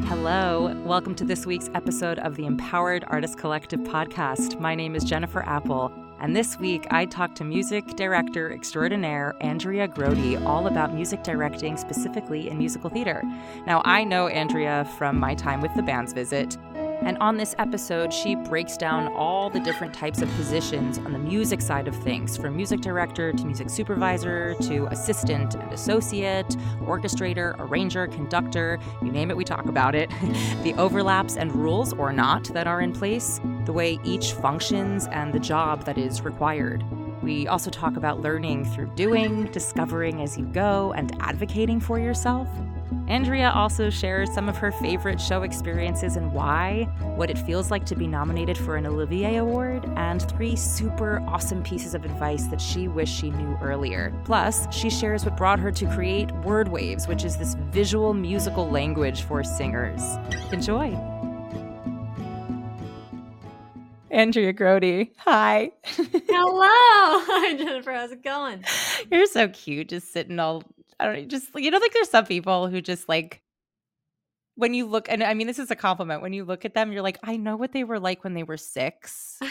Hello, welcome to this week's episode of the Empowered Artist Collective podcast. My name is Jennifer Apple, and this week I talked to music director extraordinaire Andrea Grody all about music directing, specifically in musical theater. Now, I know Andrea from my time with the Band's Visit, and on this episode, she breaks down all the different types of positions on the music side of things from music director to music supervisor to assistant and associate, orchestrator, arranger, conductor you name it, we talk about it. the overlaps and rules or not that are in place, the way each functions, and the job that is required. We also talk about learning through doing, discovering as you go, and advocating for yourself. Andrea also shares some of her favorite show experiences and why, what it feels like to be nominated for an Olivier Award, and three super awesome pieces of advice that she wished she knew earlier. Plus, she shares what brought her to create Word Waves, which is this visual musical language for singers. Enjoy! Andrea Grody. Hi. Hello. Hi, Jennifer. How's it going? You're so cute, just sitting all I don't know, just you know, like there's some people who just like when you look, and I mean, this is a compliment. When you look at them, you're like, I know what they were like when they were six.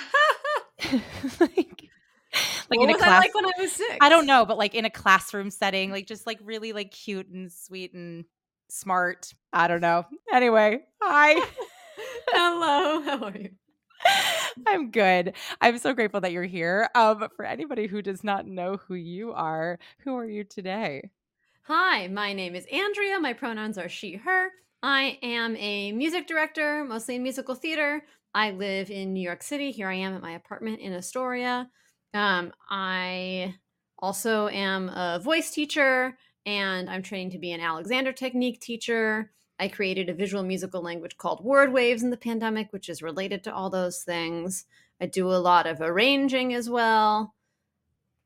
like, like what in a class, I like when I was six? I don't know, but like in a classroom setting, like just like really like cute and sweet and smart. I don't know. Anyway, hi. Hello. How are you? I'm good. I'm so grateful that you're here. Um, for anybody who does not know who you are, who are you today? Hi, my name is Andrea. My pronouns are she, her. I am a music director, mostly in musical theater. I live in New York City. Here I am at my apartment in Astoria. Um, I also am a voice teacher and I'm training to be an Alexander Technique teacher. I created a visual musical language called Word Waves in the pandemic, which is related to all those things. I do a lot of arranging as well.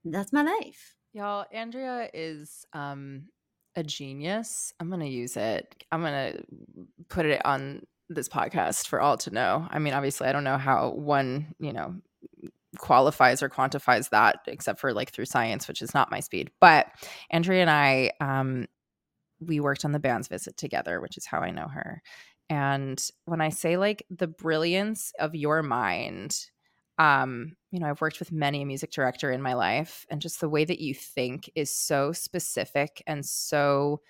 That's my life. Y'all, Andrea is um, a genius. I'm going to use it. I'm going to put it on this podcast for all to know. I mean, obviously, I don't know how one, you know, qualifies or quantifies that except for like through science, which is not my speed. But Andrea and I, um, we worked on the band's visit together, which is how I know her. And when I say like the brilliance of your mind, um you know i've worked with many a music director in my life and just the way that you think is so specific and so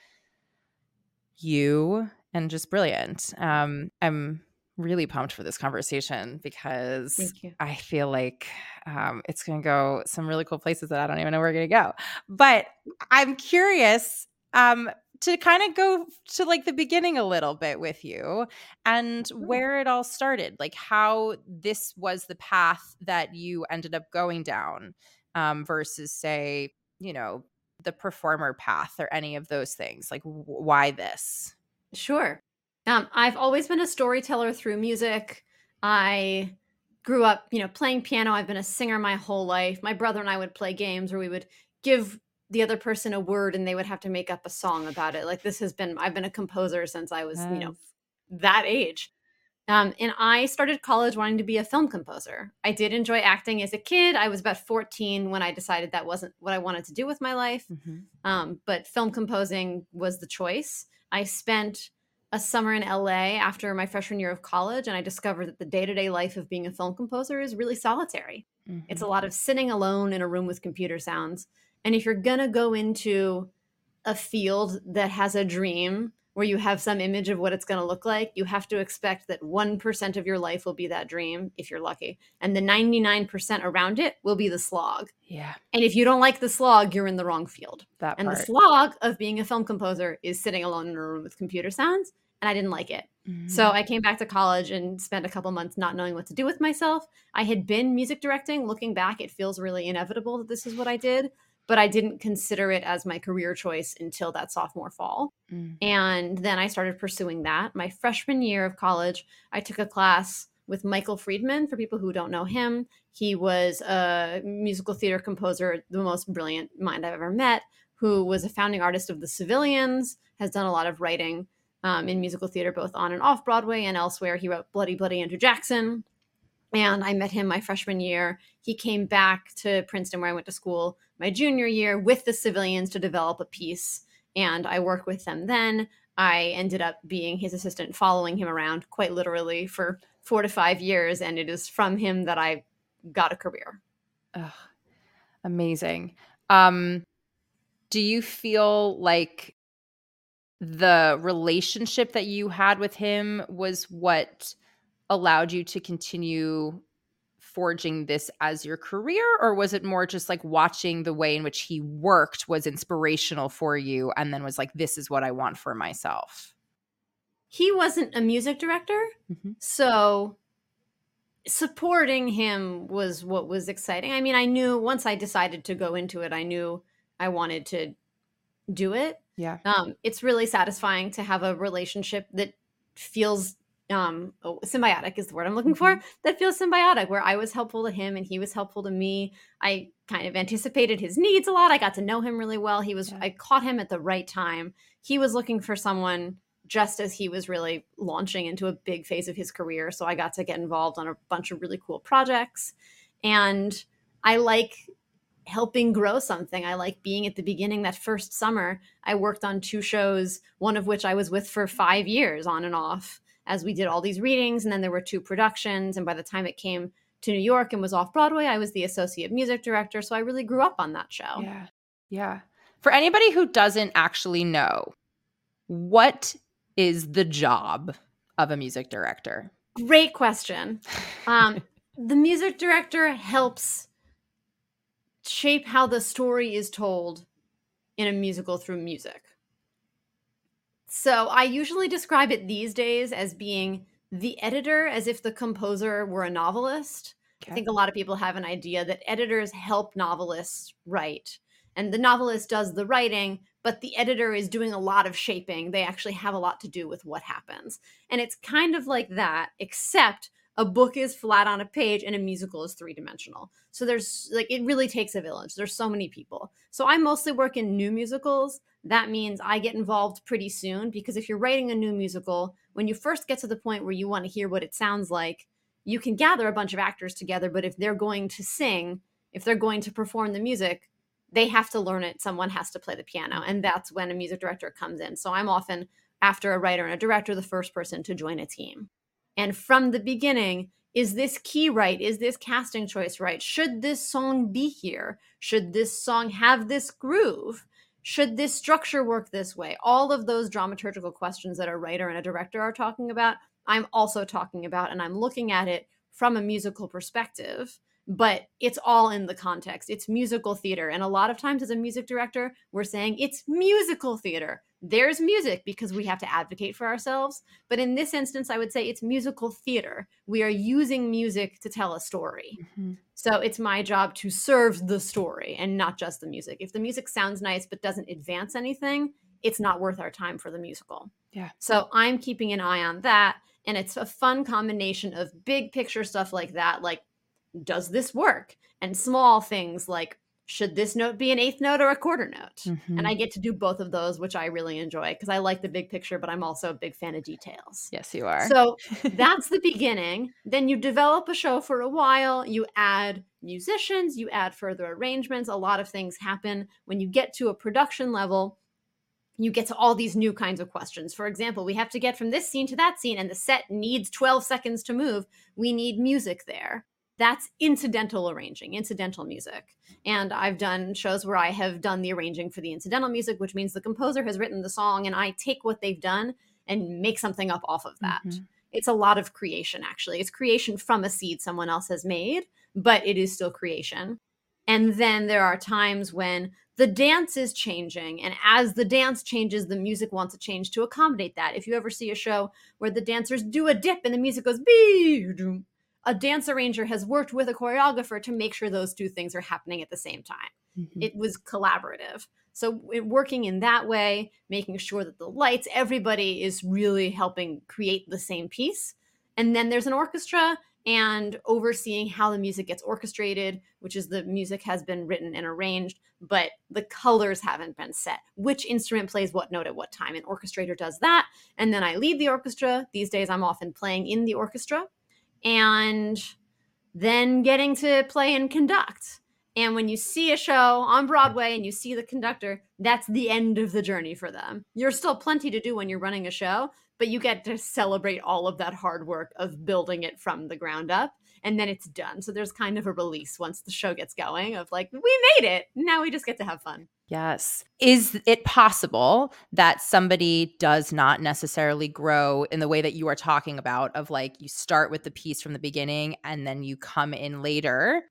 you and just brilliant. Um i'm really pumped for this conversation because i feel like um, it's going to go some really cool places that i don't even know where we're going to go. But i'm curious um, to kind of go to like the beginning a little bit with you and where it all started like how this was the path that you ended up going down um, versus say you know the performer path or any of those things like w- why this? Sure. Um, i've always been a storyteller through music. I grew up you know playing piano. I've been a singer my whole life. My brother and i would play games where we would give the other person a word and they would have to make up a song about it. Like this has been I've been a composer since I was, you know, that age. Um, and I started college wanting to be a film composer. I did enjoy acting as a kid. I was about 14 when I decided that wasn't what I wanted to do with my life. Mm-hmm. Um, but film composing was the choice. I spent a summer in LA after my freshman year of college, and I discovered that the day to day life of being a film composer is really solitary. Mm-hmm. It's a lot of sitting alone in a room with computer sounds and if you're going to go into a field that has a dream where you have some image of what it's going to look like, you have to expect that 1% of your life will be that dream if you're lucky. And the 99% around it will be the slog. Yeah. And if you don't like the slog, you're in the wrong field. That and part. the slog of being a film composer is sitting alone in a room with computer sounds. And I didn't like it. Mm-hmm. So I came back to college and spent a couple months not knowing what to do with myself. I had been music directing. Looking back, it feels really inevitable that this is what I did but I didn't consider it as my career choice until that sophomore fall. Mm. And then I started pursuing that. My freshman year of college, I took a class with Michael Friedman. For people who don't know him, he was a musical theater composer, the most brilliant mind I've ever met, who was a founding artist of the Civilians, has done a lot of writing um, in musical theater, both on and off Broadway and elsewhere. He wrote Bloody Bloody Andrew Jackson. And I met him my freshman year. He came back to Princeton, where I went to school, my junior year with the civilians to develop a piece. And I worked with them then. I ended up being his assistant, following him around quite literally for four to five years. And it is from him that I got a career. Ugh, amazing. Um, do you feel like the relationship that you had with him was what allowed you to continue forging this as your career or was it more just like watching the way in which he worked was inspirational for you and then was like this is what I want for myself? He wasn't a music director. Mm-hmm. So supporting him was what was exciting. I mean, I knew once I decided to go into it, I knew I wanted to do it. Yeah. Um, it's really satisfying to have a relationship that feels um oh, symbiotic is the word I'm looking mm-hmm. for that feels symbiotic where I was helpful to him and he was helpful to me. I kind of anticipated his needs a lot. I got to know him really well. He was yeah. I caught him at the right time. He was looking for someone just as he was really launching into a big phase of his career. So I got to get involved on a bunch of really cool projects. And I like helping grow something. I like being at the beginning. That first summer, I worked on two shows, one of which I was with for five years on and off as we did all these readings. And then there were two productions. And by the time it came to New York and was off Broadway, I was the associate music director. So I really grew up on that show. Yeah. Yeah. For anybody who doesn't actually know, what is the job of a music director? Great question. Um, the music director helps shape how the story is told in a musical through music. So I usually describe it these days as being the editor, as if the composer were a novelist. Okay. I think a lot of people have an idea that editors help novelists write, and the novelist does the writing, but the editor is doing a lot of shaping. They actually have a lot to do with what happens. And it's kind of like that, except a book is flat on a page and a musical is three dimensional. So there's like, it really takes a village. There's so many people. So I mostly work in new musicals that means I get involved pretty soon because if you're writing a new musical, when you first get to the point where you want to hear what it sounds like, you can gather a bunch of actors together, but if they're going to sing, if they're going to perform the music, they have to learn it. Someone has to play the piano, and that's when a music director comes in. So I'm often, after a writer and a director, the first person to join a team. And from the beginning, is this key right? Is this casting choice right? Should this song be here? Should this song have this groove? Should this structure work this way? All of those dramaturgical questions that a writer and a director are talking about, I'm also talking about, and I'm looking at it from a musical perspective, but it's all in the context. It's musical theater. And a lot of times, as a music director, we're saying it's musical theater there's music because we have to advocate for ourselves. But in this instance, I would say it's musical theater. We are using music to tell a story. Mm-hmm. So it's my job to serve the story and not just the music. If the music sounds nice but doesn't advance anything, it's not worth our time for the musical. Yeah. So I'm keeping an eye on that. And it's a fun combination of big picture stuff like that, like, does this work? And small things like, should this note be an eighth note or a quarter note? Mm-hmm. And I get to do both of those, which I really enjoy because I like the big picture, but I'm also a big fan of details. Yes, you are. So that's the beginning. Then you develop a show for a while, you add musicians, you add further arrangements. A lot of things happen when you get to a production level. You get to all these new kinds of questions. For example, we have to get from this scene to that scene, and the set needs 12 seconds to move. We need music there that's incidental arranging, incidental music. And I've done shows where I have done the arranging for the incidental music, which means the composer has written the song and I take what they've done and make something up off of that. Mm-hmm. It's a lot of creation, actually. It's creation from a seed someone else has made, but it is still creation. And then there are times when the dance is changing. And as the dance changes, the music wants to change to accommodate that. If you ever see a show where the dancers do a dip and the music goes, bee, a dance arranger has worked with a choreographer to make sure those two things are happening at the same time. Mm-hmm. It was collaborative. So, it, working in that way, making sure that the lights, everybody is really helping create the same piece. And then there's an orchestra and overseeing how the music gets orchestrated, which is the music has been written and arranged, but the colors haven't been set. Which instrument plays what note at what time? An orchestrator does that. And then I lead the orchestra. These days, I'm often playing in the orchestra and then getting to play and conduct. And when you see a show on Broadway and you see the conductor, that's the end of the journey for them. You're still plenty to do when you're running a show, but you get to celebrate all of that hard work of building it from the ground up and then it's done. So there's kind of a release once the show gets going of like, we made it. Now we just get to have fun. Yes. Is it possible that somebody does not necessarily grow in the way that you are talking about, of like you start with the piece from the beginning and then you come in later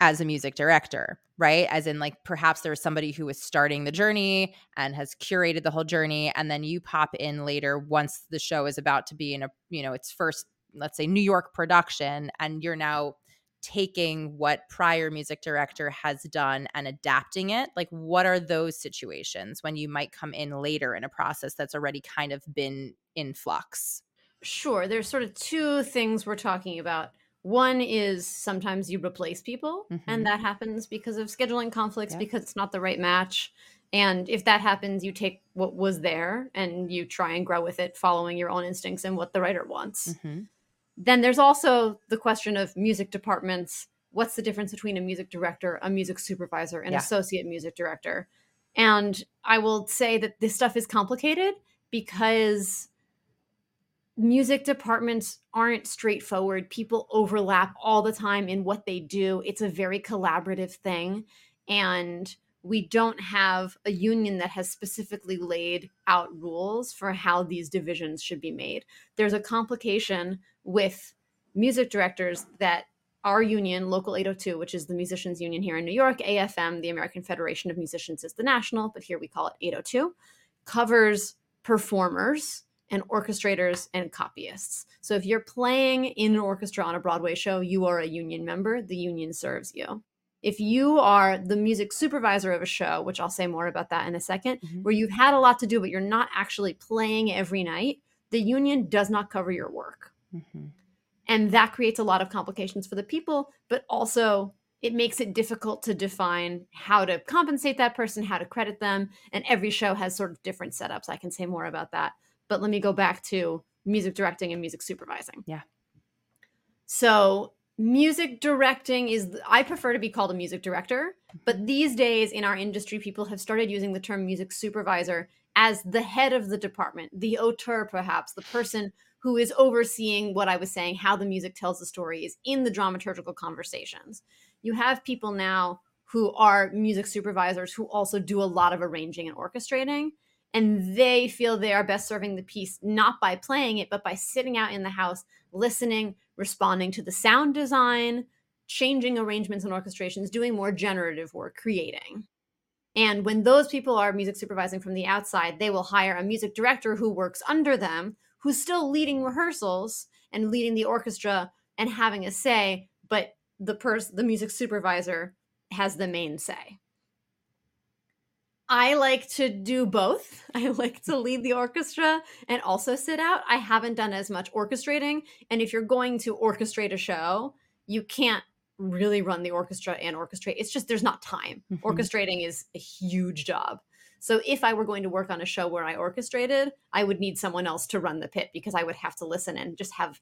as a music director, right? As in, like, perhaps there's somebody who is starting the journey and has curated the whole journey, and then you pop in later once the show is about to be in a, you know, its first let's say New York production and you're now taking what prior music director has done and adapting it like what are those situations when you might come in later in a process that's already kind of been in flux sure there's sort of two things we're talking about one is sometimes you replace people mm-hmm. and that happens because of scheduling conflicts yeah. because it's not the right match and if that happens you take what was there and you try and grow with it following your own instincts and what the writer wants mm-hmm. Then there's also the question of music departments. What's the difference between a music director, a music supervisor, and yeah. associate music director? And I will say that this stuff is complicated because music departments aren't straightforward. People overlap all the time in what they do. It's a very collaborative thing. And we don't have a union that has specifically laid out rules for how these divisions should be made. There's a complication with music directors that our union, Local 802, which is the musicians union here in New York, AFM, the American Federation of Musicians is the national, but here we call it 802, covers performers and orchestrators and copyists. So if you're playing in an orchestra on a Broadway show, you are a union member, the union serves you. If you are the music supervisor of a show, which I'll say more about that in a 2nd mm-hmm. where you've had a lot to do, but you're not actually playing every night, the union does not cover your work. Mm-hmm. And that creates a lot of complications for the people, but also it makes it difficult to define how to compensate that person, how to credit them. And every show has sort of different setups. I can say more about that. But let me go back to music directing and music supervising. Yeah. So, music directing is, I prefer to be called a music director, but mm-hmm. these days in our industry, people have started using the term music supervisor as the head of the department, the auteur, perhaps, the person who is overseeing what I was saying, how the music tells the story is in the dramaturgical conversations. You have people now who are music supervisors who also do a lot of arranging and orchestrating. And they feel they are best serving the piece not by playing it, but by sitting out in the house, listening, responding to the sound design, changing arrangements and orchestrations, doing more generative work, creating. And when those people are music supervising from the outside, they will hire a music director who works under them, who's still leading rehearsals and leading the orchestra and having a say, but the person, the music supervisor, has the main say. I like to do both. I like to lead the orchestra and also sit out. I haven't done as much orchestrating. And if you're going to orchestrate a show, you can't really run the orchestra and orchestrate. It's just there's not time. Mm-hmm. Orchestrating is a huge job. So if I were going to work on a show where I orchestrated, I would need someone else to run the pit because I would have to listen and just have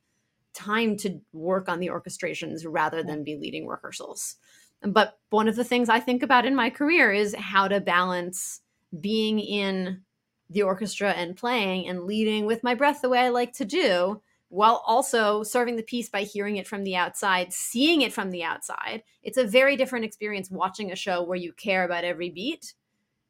time to work on the orchestrations rather than be leading rehearsals. But one of the things I think about in my career is how to balance being in the orchestra and playing and leading with my breath the way I like to do while also serving the piece by hearing it from the outside, seeing it from the outside. It's a very different experience watching a show where you care about every beat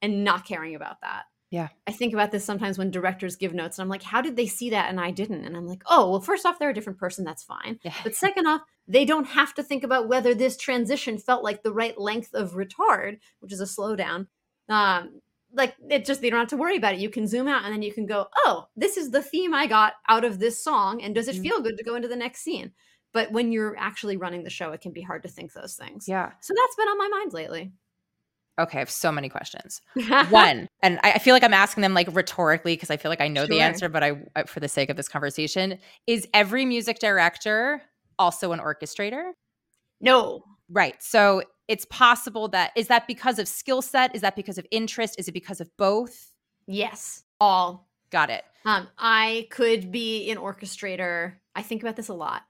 and not caring about that. Yeah. I think about this sometimes when directors give notes and I'm like, how did they see that and I didn't? And I'm like, oh, well, first off, they're a different person. That's fine. Yeah. But second off, they don't have to think about whether this transition felt like the right length of retard, which is a slowdown. Um, like it just, they don't have to worry about it. You can zoom out and then you can go, oh, this is the theme I got out of this song. And does it mm-hmm. feel good to go into the next scene? But when you're actually running the show, it can be hard to think those things. Yeah. So that's been on my mind lately. Okay, I have so many questions. One, and I feel like I'm asking them like rhetorically because I feel like I know sure. the answer, but I, for the sake of this conversation, is every music director also an orchestrator? No. Right. So it's possible that is that because of skill set? Is that because of interest? Is it because of both? Yes, all. Got it. Um, I could be an orchestrator. I think about this a lot.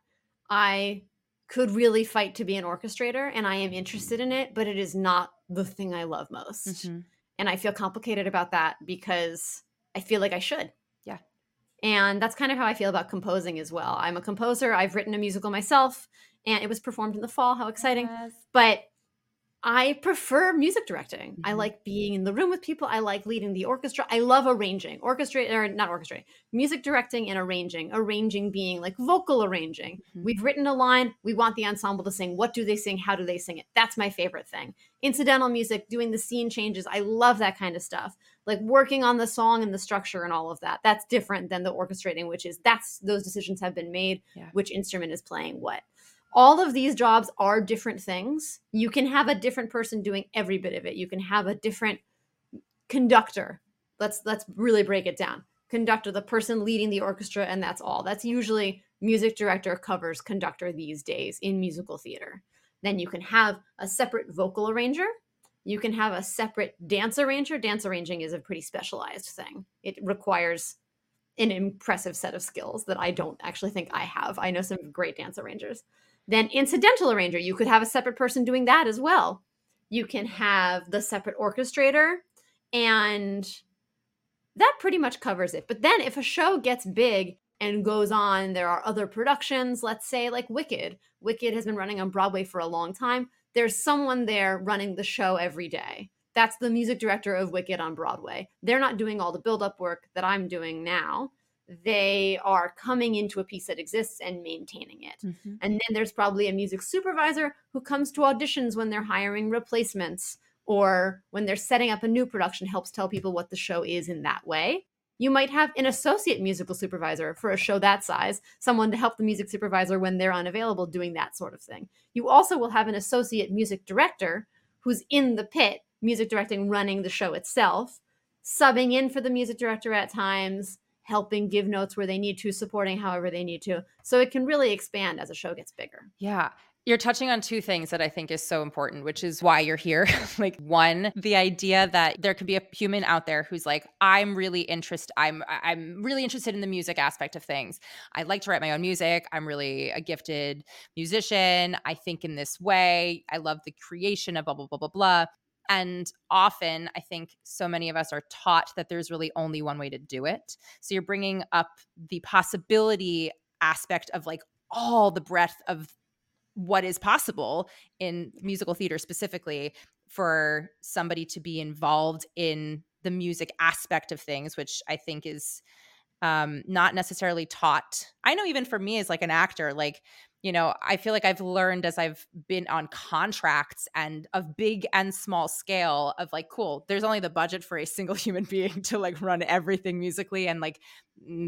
I could really fight to be an orchestrator and I am interested in it, but it is not the thing I love most. Mm-hmm. And I feel complicated about that because I feel like I should. Yeah. And that's kind of how I feel about composing as well. I'm a composer. I've written a musical myself and it was performed in the fall. How exciting. Yes. But I prefer music directing. Mm-hmm. I like being in the room with people. I like leading the orchestra. I love arranging, orchestrating or not orchestrating, music directing and arranging. Arranging being like vocal arranging. Mm-hmm. We've written a line. We want the ensemble to sing. What do they sing? How do they sing it? That's my favorite thing. Incidental music, doing the scene changes. I love that kind of stuff. Like working on the song and the structure and all of that. That's different than the orchestrating, which is that's those decisions have been made. Yeah. Which instrument is playing what all of these jobs are different things. You can have a different person doing every bit of it. You can have a different conductor. Let's let's really break it down. Conductor, the person leading the orchestra, and that's all. That's usually music director covers conductor these days in musical theater. Then you can have a separate vocal arranger. You can have a separate dance arranger. Dance arranging is a pretty specialized thing. It requires an impressive set of skills that I don't actually think I have. I know some great dance arrangers. Then incidental arranger, you could have a separate person doing that as well. You can have the separate orchestrator and that pretty much covers it. But then if a show gets big and goes on, there are other productions, let's say like Wicked. Wicked has been running on Broadway for a long time. There's someone there running the show every day. That's the music director of Wicked on Broadway. They're not doing all the build up work that I'm doing now they are coming into a piece that exists and maintaining it. Mm-hmm. And then there's probably a music supervisor who comes to auditions when they're hiring replacements or when they're setting up a new production, helps tell people what the show is in that way. You might have an associate musical supervisor for a show that size, someone to help the music supervisor when they're unavailable, doing that sort of thing. You also will have an associate music director who's in the pit, music directing, running the show itself, subbing in for the music director at times, helping give notes where they need to, supporting however they need to. So it can really expand as a show gets bigger. Yeah. You're touching on two things that I think is so important, which is why you're here. like one, the idea that there could be a human out there who's like, I'm really interested I'm I'm really interested in the music aspect of things. I like to write my own music. I'm really a gifted musician. I think in this way. I love the creation of blah blah blah blah blah. And often, I think so many of us are taught that there's really only one way to do it. So you're bringing up the possibility aspect of like all the breadth of what is possible in musical theater specifically for somebody to be involved in the music aspect of things, which I think is um, not necessarily taught. I know even for me as like an actor, like you know, I feel like I've learned as I've been on contracts and of big and small scale of like, cool, there's only the budget for a single human being to like run everything musically and like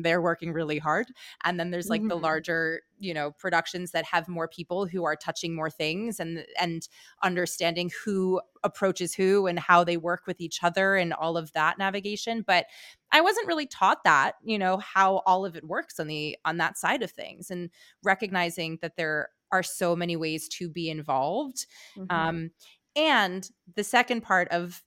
they're working really hard. And then there's like mm-hmm. the larger, you know, productions that have more people who are touching more things and and understanding who approaches who and how they work with each other and all of that navigation. But I wasn't really taught that, you know, how all of it works on the on that side of things and recognizing that there are so many ways to be involved. Mm-hmm. Um, and the second part of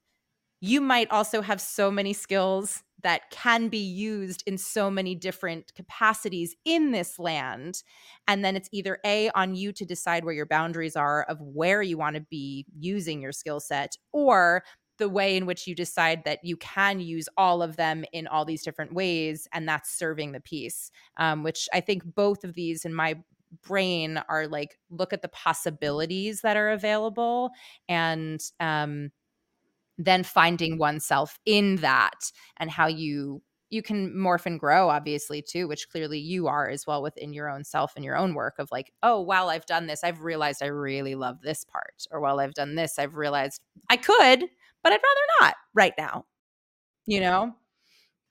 you might also have so many skills that can be used in so many different capacities in this land. And then it's either A, on you to decide where your boundaries are of where you want to be using your skill set, or the way in which you decide that you can use all of them in all these different ways and that's serving the piece um, which i think both of these in my brain are like look at the possibilities that are available and um, then finding oneself in that and how you you can morph and grow obviously too which clearly you are as well within your own self and your own work of like oh while i've done this i've realized i really love this part or while i've done this i've realized i could but I'd rather not right now. You know?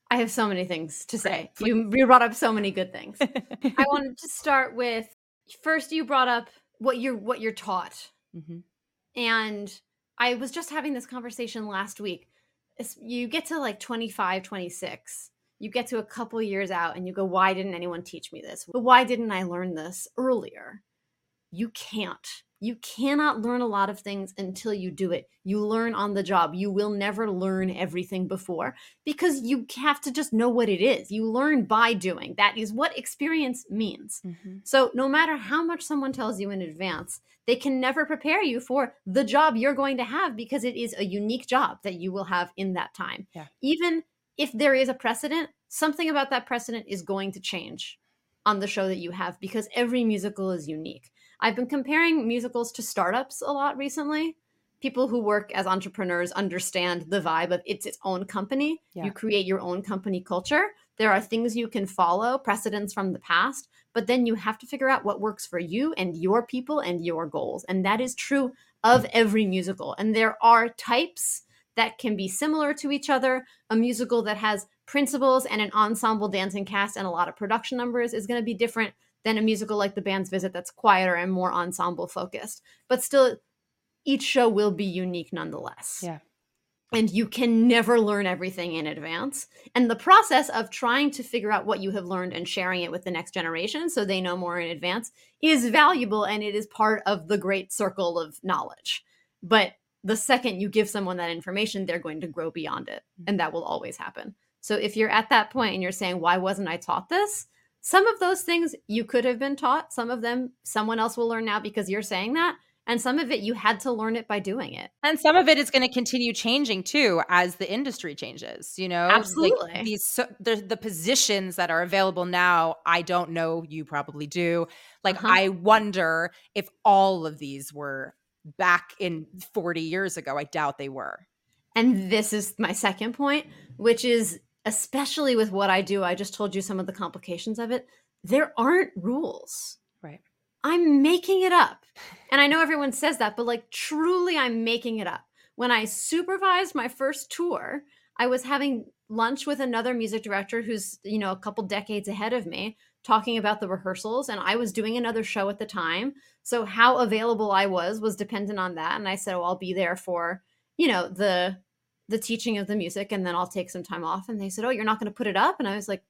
I have so many things to say. You, you brought up so many good things. I wanted to start with first you brought up what you're what you're taught. Mm-hmm. And I was just having this conversation last week. You get to like 25, 26. You get to a couple years out and you go, why didn't anyone teach me this? Why didn't I learn this earlier? You can't you cannot learn a lot of things until you do it. You learn on the job. You will never learn everything before because you have to just know what it is. You learn by doing. That is what experience means. Mm-hmm. So, no matter how much someone tells you in advance, they can never prepare you for the job you're going to have because it is a unique job that you will have in that time. Yeah. Even if there is a precedent, something about that precedent is going to change on the show that you have because every musical is unique. I've been comparing musicals to startups a lot recently. People who work as entrepreneurs understand the vibe of it's its own company. Yeah. You create your own company culture. There are things you can follow, precedents from the past, but then you have to figure out what works for you and your people and your goals. And that is true of every musical. And there are types that can be similar to each other. A musical that has principals and an ensemble dancing cast and a lot of production numbers is going to be different than a musical like The Band's Visit that's quieter and more ensemble focused. But still, each show will be unique nonetheless. Yeah. And you can never learn everything in advance. And the process of trying to figure out what you have learned and sharing it with the next generation so they know more in advance is valuable and it is part of the great circle of knowledge. But the second you give someone that information, they're going to grow beyond it. Mm-hmm. And that will always happen. So if you're at that point and you're saying, why wasn't I taught this? Some of those things you could have been taught. Some of them someone else will learn now because you're saying that. And some of it you had to learn it by doing it. And some of it is going to continue changing too as the industry changes, you know? Absolutely. Like these so, the, the positions that are available now, I don't know, you probably do. Like uh-huh. I wonder if all of these were back in 40 years ago. I doubt they were. And this is my second point, which is especially with what I do, I just told you some of the complications of it. There aren't rules. Right. I'm making it up. And I know everyone says that, but like truly, I'm making it up. When I supervised my first tour, I was having lunch with another music director who's, you know, a couple decades ahead of me, talking about the rehearsals. And I was doing another show at the time. So how available I was was dependent on that. And I said, "Oh, I'll be there for, you know, the the teaching of the music and then I'll take some time off. And they said, Oh, you're not going to put it up? And I was like,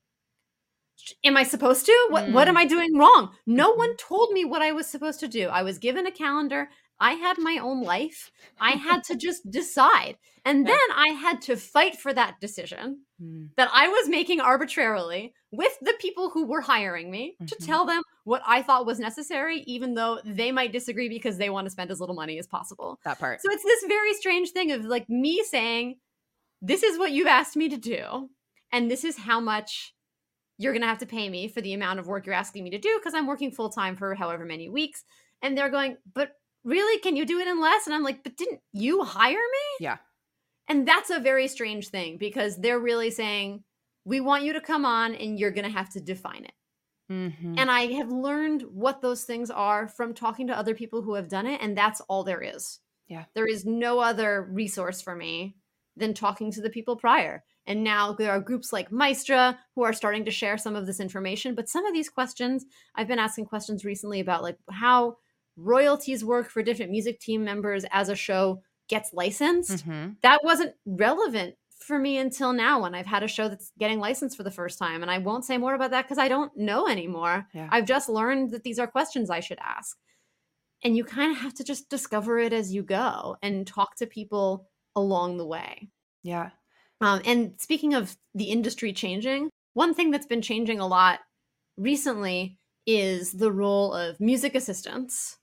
Am I supposed to? What, mm. what am mm. I doing wrong? No one mm-hmm. told me what I was supposed to do. I was given a calendar. I had my own life. I had to just decide. And then I had to fight for that decision mm. that I was making arbitrarily with the people who were hiring me mm-hmm. to tell them what I thought was necessary, even though they might disagree because they want to spend as little money as possible. That part. So it's this very strange thing of like me saying, This is what you've asked me to do, and this is how much you're going to have to pay me for the amount of work you're asking me to do because I'm working full time for however many weeks. And they're going, But really, can you do it in less? And I'm like, But didn't you hire me? Yeah. And that's a very strange thing because they're really saying, we want you to come on and you're going to have to define it. Mm-hmm. And I have learned what those things are from talking to other people who have done it. And that's all there is. Yeah. There is no other resource for me than talking to the people prior. And now there are groups like Maestra who are starting to share some of this information. But some of these questions, I've been asking questions recently about like how royalties work for different music team members as a show gets licensed. Mm-hmm. That wasn't relevant for me until now when I've had a show that's getting licensed for the first time. And I won't say more about that because I don't know anymore. Yeah. I've just learned that these are questions I should ask. And you kind of have to just discover it as you go and talk to people along the way. Yeah. Um, and speaking of the industry changing, one thing that's been changing a lot recently is the role of music assistants.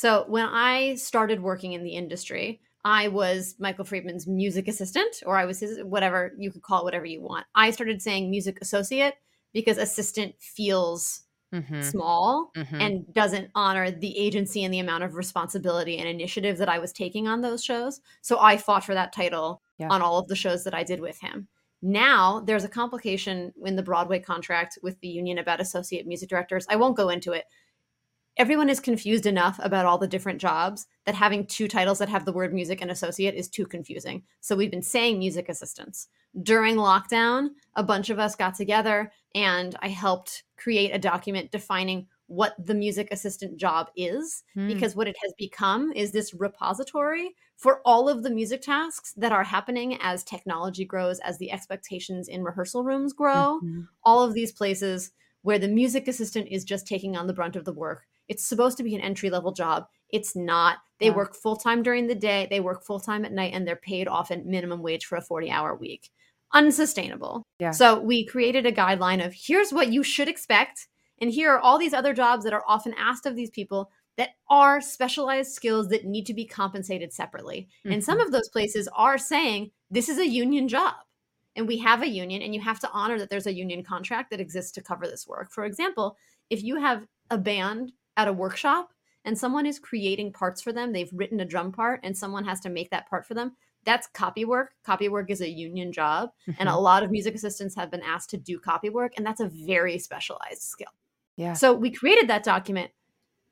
So when I started working in the industry, I was Michael Friedman's music assistant, or I was his whatever you could call it, whatever you want. I started saying music associate because assistant feels mm-hmm. small mm-hmm. and doesn't honor the agency and the amount of responsibility and initiative that I was taking on those shows. So I fought for that title yeah. on all of the shows that I did with him. Now there's a complication in the Broadway contract with the union about associate music directors. I won't go into it everyone is confused enough about all the different jobs that having two titles that have the word music and associate is too confusing. So we've been saying music assistants. During lockdown, a bunch of us got together and I helped create a document defining what the music assistant job is hmm. because what it has become is this repository for all of the music tasks that are happening as technology grows as the expectations in rehearsal rooms grow mm-hmm. all of these places where the music assistant is just taking on the brunt of the work it's supposed to be an entry level job. It's not. They Yeah. work full time during the day, they work full time at night, and they're paid often minimum wage for a 40 hour week. Unsustainable. Yeah. So we created a guideline of here's what you should expect. And here are all these other jobs that are often asked of these people that are specialized skills that need to be compensated separately. And some mm-hmm. of those places are saying this is a union job. And we have a union, and you have to honor that there's a union contract that exists to cover this work. For example, if you have a band at a workshop and someone is creating parts for them, they've written a drum part and someone has to make that part for them, that's copy work. Copy work is a union job. And a Mhm. lot of music assistants have been asked to do copy work, and that's a very specialized skill. yeah. So we created that document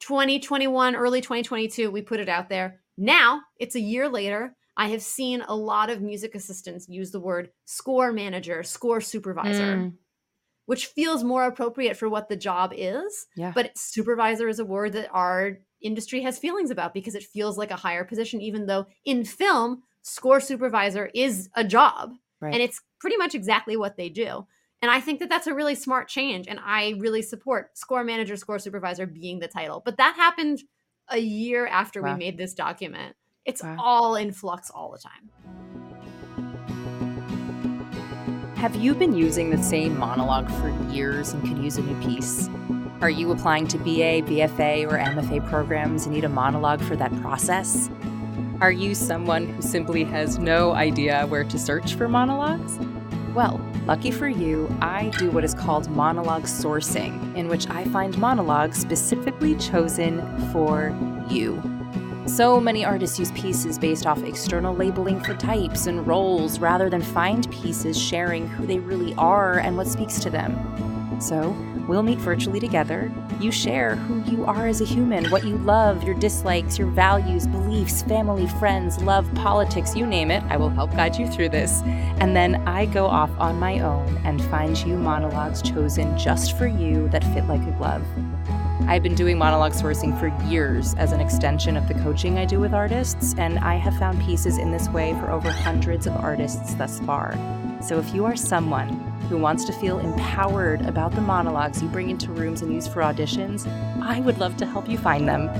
2021, early 2022. We put it out there. Now it's a year later. I have seen a lot of music assistants use the word score manager, score supervisor, Mm, which feels more appropriate for what the job is. yeah. But supervisor is a word that our industry has feelings about because it feels like a higher position, even though in film, score supervisor is a job right. and it's pretty much exactly what they do. And I think that that's a really smart change. And I really support score manager, score supervisor being the title. But that happened a year after Wow. we made this document. It's Wow. all in flux all the time. Have you been using the same monologue for years and could use a new piece? Are you applying to BA, BFA, or MFA programs and need a monologue for that process? Are you someone who simply has no idea where to search for monologues? Well, lucky for you, I do what is called monologue sourcing, in which I find monologues specifically chosen for you. So many artists use pieces based off external labeling for types and roles rather than find pieces sharing who they really are and what speaks to them. So, we'll meet virtually together. You share who you are as a human, what you love, your dislikes, your values, beliefs, family, friends, love, politics, you name it. I will help guide you through this. And then I go off on my own and find you monologues chosen just for you that fit like a glove. I've been doing monologue sourcing for years as an extension of the coaching I do with artists, and I have found pieces in this way for over hundreds of artists thus far. So if you are someone who wants to feel empowered about the monologues you bring into rooms and use for auditions, I would love to help you find them.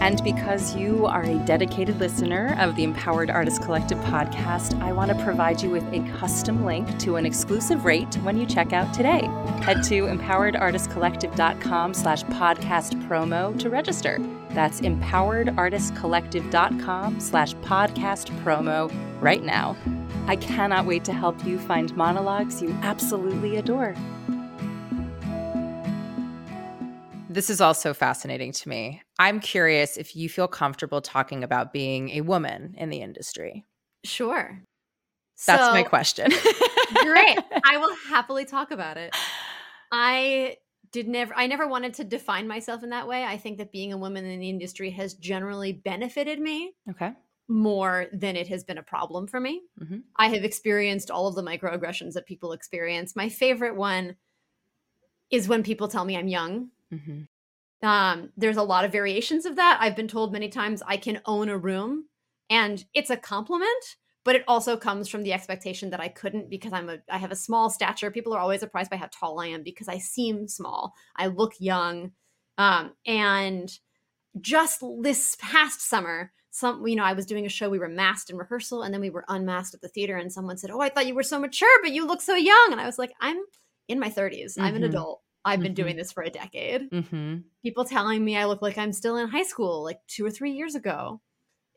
And because you are a dedicated listener of the Empowered Artist Collective podcast, I want to provide you with a custom link to an exclusive rate when you check out today. Head to empoweredartistcollective.com slash podcast promo to register. That's empoweredartistcollective.com slash podcast promo right now. I cannot wait to help you find monologues you absolutely adore. This is also fascinating to me. I'm curious if you feel comfortable talking about being a woman in the industry. Sure. That's my So- question. Great. I will happily talk about it. I did never I never wanted to define myself in that way. I think that being a woman in the industry has generally benefited me okay. more than it has been a problem for me. Mhm. I have experienced all of the microaggressions that people experience. My favorite one is when people tell me I'm young. hmm Um, there's a lot of variations of that. I've been told many times I can own a room, and it's a compliment, but it also comes from the expectation that I couldn't because I'm a I have a small stature. People are always surprised by how tall I am because I seem small. I look young. Um, and just this past summer, some you know, I was doing a show, we were masked in rehearsal, and then we were unmasked at the theater, and someone said, Oh, I thought you were so mature, but you look so young. And I was like, I'm in my 30s. I'm an Mhm. adult. I've been doing this for a decade hmm people telling me I look like I'm still in high school, like two or three years ago.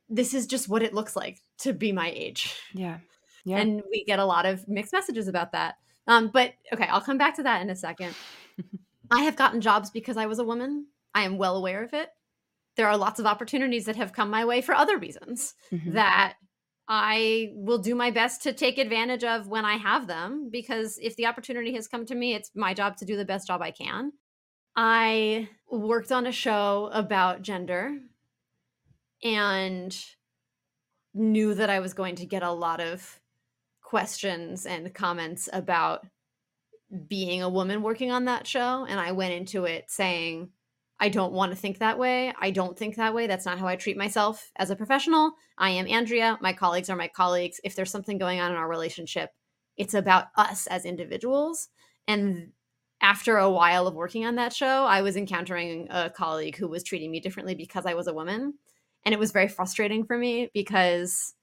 This is just what it looks like to be my age. Yeah. Yeah. And we get a lot of mixed messages about that. Um, but okay, I'll come back to that in a second. I have gotten jobs because I was a woman. I am well aware of it. There are lots of opportunities that have come my way for other reasons Mhm. that I will do my best to take advantage of when I have them because if the opportunity has come to me, it's my job to do the best job I can. I worked on a show about gender and knew that I was going to get a lot of questions and comments about being a woman working on that show. And I went into it saying, I don't want to think that way. I don't think that way. That's not how I treat myself as a professional. I am Andrea. My colleagues are my colleagues. If there's something going on in our relationship, it's about us as individuals. And after a while of working on that show, I was encountering a colleague who was treating me differently because I was a woman. And it was very frustrating for me because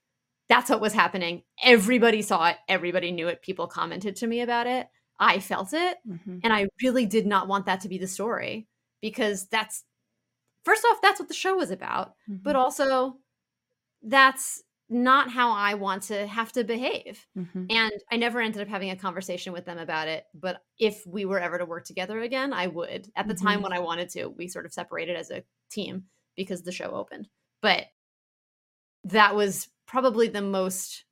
that's what was happening. Everybody saw it, everybody knew it, people commented to me about it. I felt it. Mm-hmm. And I really did not want that to be the story because that's, first off, that's what the show was about. Mm-hmm. But also, that's not how I want to have to behave. Mm-hmm. And I never ended up having a conversation with them about it. But if we were ever to work together again, I would. At the mm-hmm. time when I wanted to, we sort of separated as a team because the show opened. But that was probably the most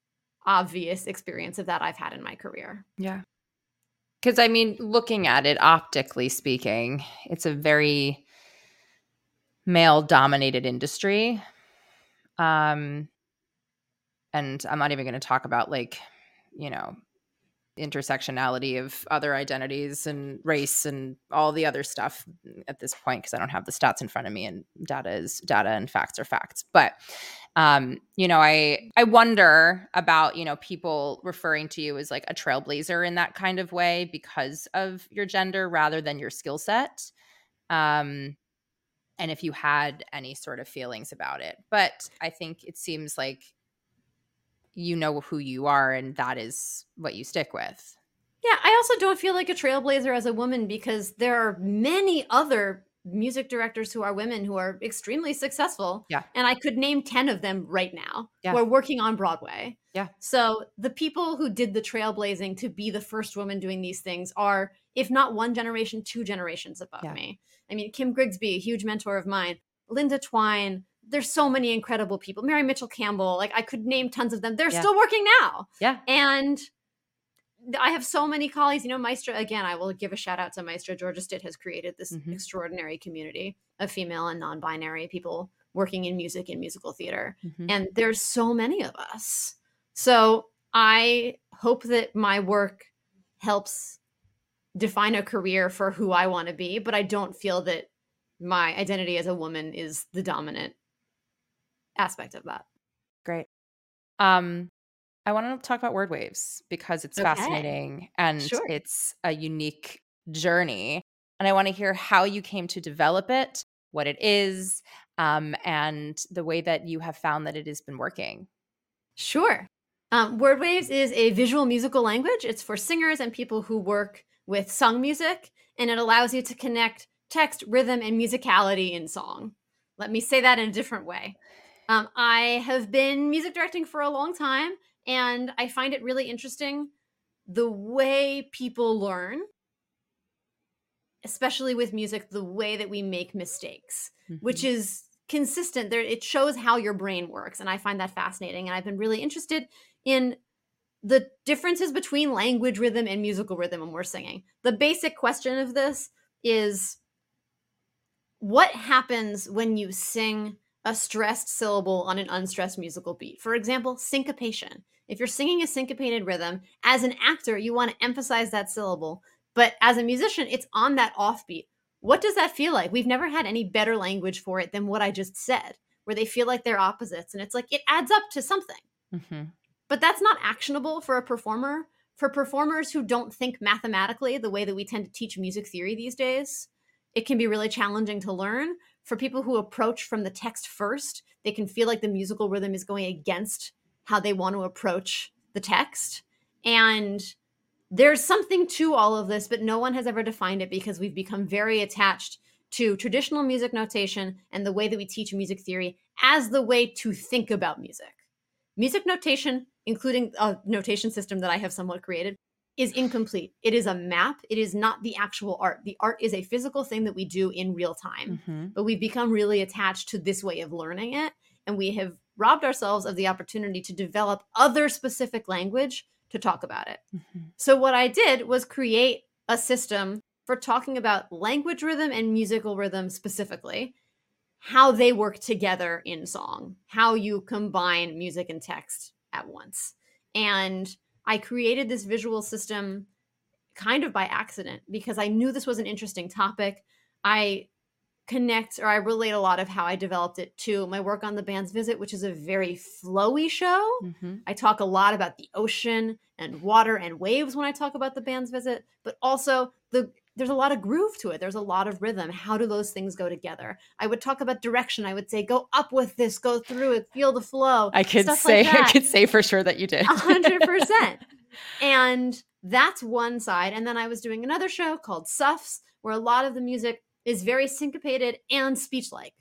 obvious experience of that I've had in my career. Yeah. Because I mean, looking at it optically speaking, it's a very male dominated industry. Um, and I'm not even going to talk about like, you know, intersectionality of other identities and race and all the other stuff at this point because I don't have the stats in front of me and data is data and facts are facts. But um, you know, I I wonder about, you know, people referring to you as like a trailblazer in that kind of way because of your gender rather than your skill set. Um and if you had any sort of feelings about it. But I think it seems like you know who you are and that is what you stick with. Yeah, I also don't feel like a trailblazer as a woman because there are many other music directors who are women who are extremely successful. Yeah. And I could name 10 of them right now yeah. who are working on Broadway. Yeah. So the people who did the trailblazing to be the first woman doing these things are, if not one generation, two generations above yeah. me. I mean, Kim Grigsby, a huge mentor of mine, Linda Twine, there's so many incredible people. Mary Mitchell Campbell, like I could name tons of them. They're yeah. still working now. Yeah. And I have so many colleagues. You know, Maestra, again, I will give a shout out to Maestra. Georgia Stitt has created this mm-hmm. extraordinary community of female and non binary people working in music and musical theater. Mm-hmm. And there's so many of us. So I hope that my work helps define a career for who I want to be, but I don't feel that my identity as a woman is the dominant aspect of that. Great. Um, I want to talk about WordWaves because it's okay. fascinating and sure. it's a unique journey. And I want to hear how you came to develop it, what it is, um, and the way that you have found that it has been working. Sure. Um, WordWaves is a visual musical language. It's for singers and people who work with sung music, and it allows you to connect text, rhythm, and musicality in song. Let me say that in a different way. Um, I have been music directing for a long time, and I find it really interesting the way people learn, especially with music, the way that we make mistakes, mm-hmm. which is consistent. There, it shows how your brain works, and I find that fascinating. And I've been really interested in the differences between language rhythm and musical rhythm when we're singing. The basic question of this is what happens when you sing a stressed syllable on an unstressed musical beat. For example, syncopation. If you're singing a syncopated rhythm, as an actor, you want to emphasize that syllable, but as a musician, it's on that offbeat. What does that feel like? We've never had any better language for it than what I just said, where they feel like they're opposites. And it's like it adds up to something. Mm-hmm. But that's not actionable for a performer. For performers who don't think mathematically the way that we tend to teach music theory these days, it can be really challenging to learn for people who approach from the text first, they can feel like the musical rhythm is going against how they want to approach the text. And there's something to all of this, but no one has ever defined it because we've become very attached to traditional music notation and the way that we teach music theory as the way to think about music. Music notation, including a notation system that I have somewhat created, is incomplete. It is a map. It is not the actual art. The art is a physical thing that we do in real time. Mm-hmm. But we've become really attached to this way of learning it. And we have robbed ourselves of the opportunity to develop other specific language to talk about it. Mm-hmm. So, what I did was create a system for talking about language rhythm and musical rhythm specifically, how they work together in song, how you combine music and text at once. And I created this visual system kind of by accident because I knew this was an interesting topic. I connect or I relate a lot of how I developed it to my work on the band's visit, which is a very flowy show. Mm-hmm. I talk a lot about the ocean and water and waves when I talk about the band's visit, but also the there's a lot of groove to it. There's a lot of rhythm. How do those things go together? I would talk about direction. I would say, go up with this, go through it, feel the flow. I could say, like I could say for sure that you did. hundred percent. And that's one side. And then I was doing another show called Suffs, where a lot of the music is very syncopated and speech like.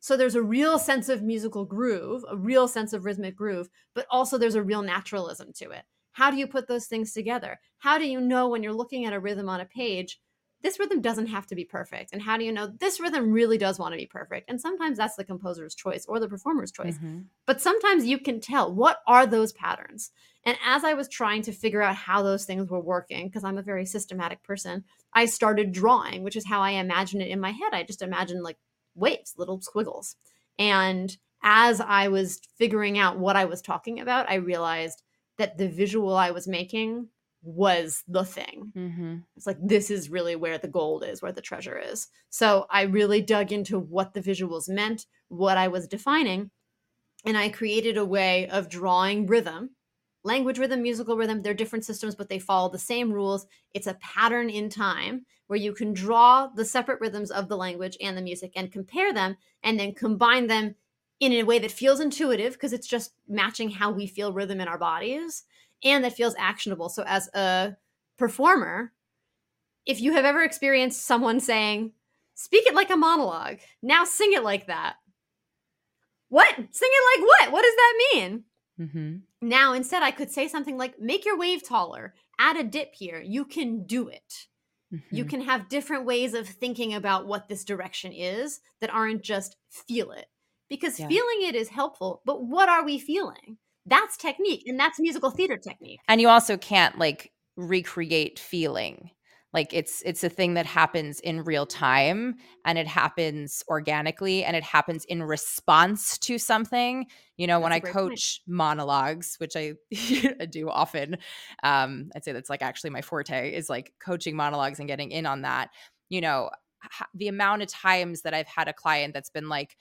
So there's a real sense of musical groove, a real sense of rhythmic groove, but also there's a real naturalism to it. How do you put those things together? How do you know when you're looking at a rhythm on a page, this rhythm doesn't have to be perfect? And how do you know this rhythm really does want to be perfect? And sometimes that's the composer's choice or the performer's choice. Mm-hmm. But sometimes you can tell what are those patterns. And as I was trying to figure out how those things were working, because I'm a very systematic person, I started drawing, which is how I imagine it in my head. I just imagine like waves, little squiggles. And as I was figuring out what I was talking about, I realized that the visual I was making was the thing. Mm-hmm. It's like, this is really where the gold is, where the treasure is. So I really dug into what the visuals meant, what I was defining, and I created a way of drawing rhythm. Language rhythm, musical rhythm, they're different systems, but they follow the same rules. It's a pattern in time where you can draw the separate rhythms of the language and the music and compare them and then combine them in a way that feels intuitive because it's just matching how we feel rhythm in our bodies and that feels actionable. So, as a performer, if you have ever experienced someone saying, speak it like a monologue, now sing it like that. What? Sing it like what? What does that mean? Mm-hmm. Now, instead, I could say something like, make your wave taller, add a dip here. You can do it. Mm-hmm. You can have different ways of thinking about what this direction is that aren't just feel it because yeah. feeling it is helpful but what are we feeling that's technique and that's musical theater technique. And you also can't like recreate feeling. Like it's it's a thing that happens in real time and it happens organically and it happens in response to something. You know that's when i coach point. monologues which i do often um i'd say that's like actually my forte is like coaching monologues and getting in on that. You know the amount of times that i've had a client that's been like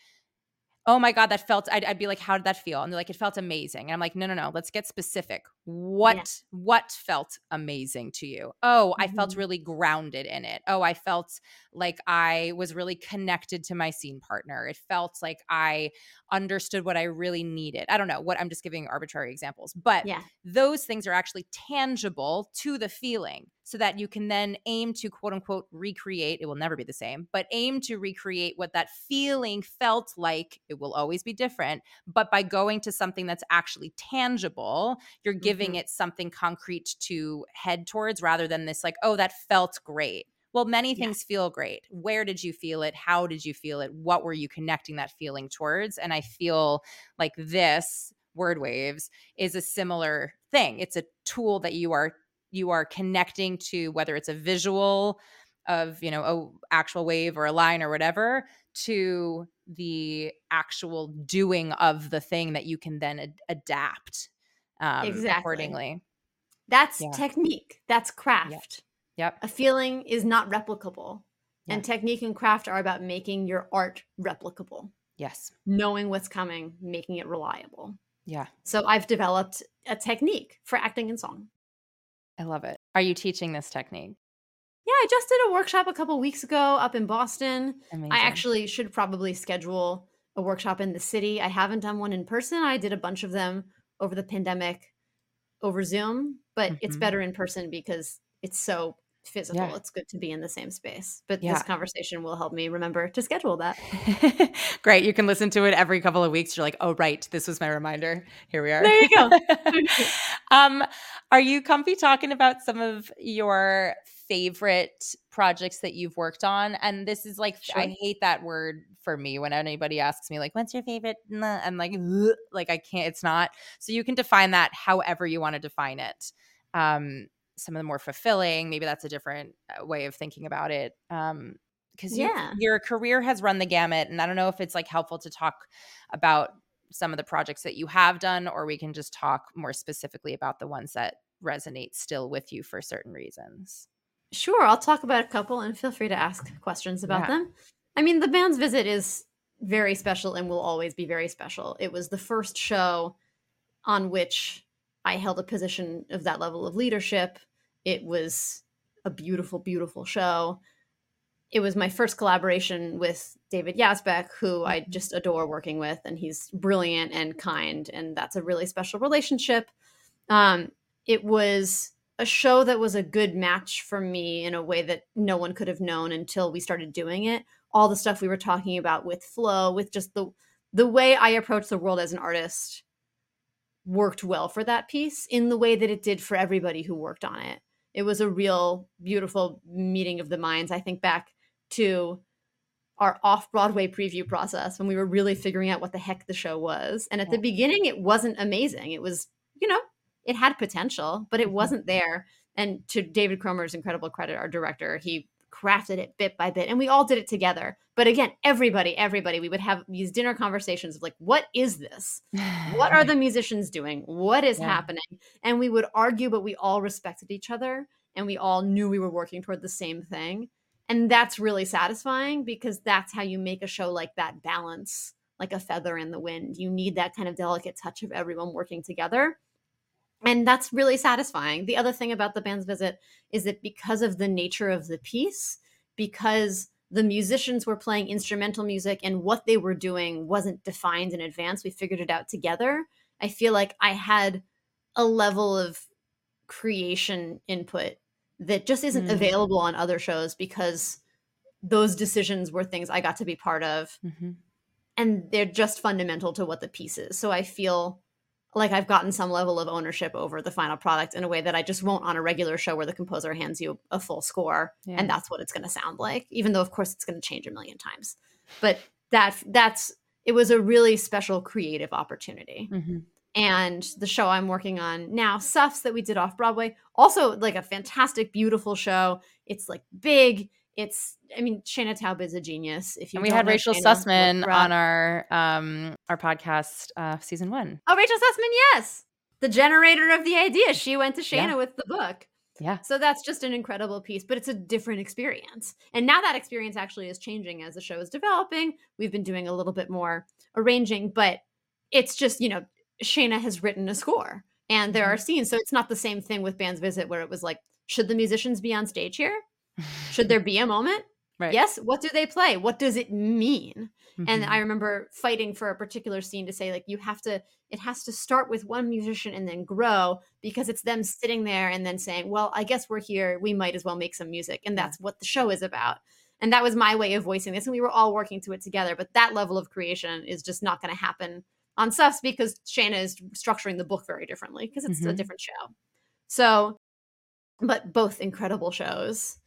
oh my god that felt I'd, I'd, be like how did that feel? And they're like it felt amazing. And i'm like no no no let's get specific what yeah. what felt amazing to you oh mm-hmm. i felt mm-hmm. really grounded in it oh i felt like i was really connected to my scene partner it felt like i understood what i really needed i don't know what i'm just giving arbitrary examples but yeah. those things are actually tangible to the feeling so that you can then aim to quote unquote recreate it will never be the same but aim to recreate what that feeling felt like it will always be different but by going to something that's actually tangible you're giving mm-hmm. it something concrete to head towards rather than this like oh that felt great. Well many things yeah. feel great. Where did you feel it? How did you feel it? What were you connecting that feeling towards? And i feel like this WordWaves is a similar thing. It's a tool that you are you are connecting to whether it's a visual of you know a actual wave or a line or whatever to the actual doing of the thing that you can then ad- adapt um, exactly. accordingly that's yeah. technique that's craft yep. yep. a feeling is not replicable and technique and craft are about making your art replicable yes knowing what's coming making it reliable yeah so i've developed a technique for acting in song I love it. Are you teaching this technique? Yeah, I just did a workshop a couple weeks ago up in Boston. Amazing. I actually should probably schedule a workshop in the city. I haven't done one in person. I did a bunch of them over the pandemic over Zoom, but mm-hmm. it's better in person because it's so physical. Yeah. It's good to be in the same space. But yeah. this conversation will help me remember to schedule that. Great. You can listen to it every couple of weeks. You're like, oh, right. This was my reminder. Here we are. There you go. um, are you comfy talking about some of your favorite projects that you've worked on? And this is like, sure. I hate that word for me when anybody asks me, like, what's your favorite? I'm like, like, I can't, it's not. So you can define that however you want to define it. Um, some of the more fulfilling maybe that's a different uh, way of thinking about it um because yeah. your career has run the gamut and i don't know if it's like helpful to talk about some of the projects that you have done or we can just talk more specifically about the ones that resonate still with you for certain reasons sure i'll talk about a couple and feel free to ask questions about yeah. them i mean the band's visit is very special and will always be very special it was the first show on which I held a position of that level of leadership. It was a beautiful, beautiful show. It was my first collaboration with David Yazbek, who I Mhm. just adore working with, and he's brilliant and kind, and that's a really special relationship. Um, it was a show that was a good match for me in a way that no one could have known until we started doing it. All the stuff we were talking about with flow, with just the the way I approach the world as an artist worked well for that piece in the way that it did for everybody who worked on it. It was a real beautiful meeting of the minds. I think back to our off Broadway preview process when we were really figuring out what the heck the show was. And at the beginning, it wasn't amazing. It was, you know, it had potential, but it Mhm. wasn't there. And to David Cromer's incredible credit, our director, he crafted it bit by bit and we all did it together. But again, everybody, everybody, we would have these dinner conversations of like, what is this? what are the musicians doing what is Yeah. happening and we would argue but we all respected each other and we all knew we were working toward the same thing and that's really satisfying because that's how you make a show like that balance like a feather in the wind you need that kind of delicate touch of everyone working together and that's really satisfying the other thing about the band's visit is that because of the nature of the piece because the musicians were playing instrumental music and what they were doing wasn't defined in advance. We figured it out together. I feel like I had a level of creation input that just isn't Mm. available on other shows because those decisions were things I got to be part of Mhm. and they're just fundamental to what the piece is. So I feel like I've gotten some level of ownership over the final product in a way that I just won't on a regular show where the composer hands you a full score Yeah. and that's what it's going to sound like even though of course it's going to change a million times. But that that's it was a really special creative opportunity. Mhm. And the show I'm working on now, Suffs, that we did off Broadway, also like a fantastic, beautiful show. It's like big. It's, I mean, Shaina Taub is a genius. If you And we had Rachel Shayna, Sussman on our um our podcast uh season one. Oh, Rachel Sussman, yes, the generator of the idea. She went to Shaina Yeah. with the book. Yeah. So that's just an incredible piece, but it's a different experience. And now that experience actually is changing as the show is developing. We've been doing a little bit more arranging, but it's just, you know, Shaina has written a score and there are scenes. So it's not the same thing with Band's Visit where it was like, should the musicians be on stage here? Should there be a moment? Right. Yes. What do they play? What does it mean? And Mhm. I remember fighting for a particular scene to say, like, you have to, it has to start with one musician and then grow because it's them sitting there and then saying, well, I guess we're here. We might as well make some music. And that's what the show is about. And that was my way of voicing this. And we were all working to it together. But that level of creation is just not going to happen on Suffs because Shaina is structuring the book very differently because it's a Mhm. different show. So, but both incredible shows.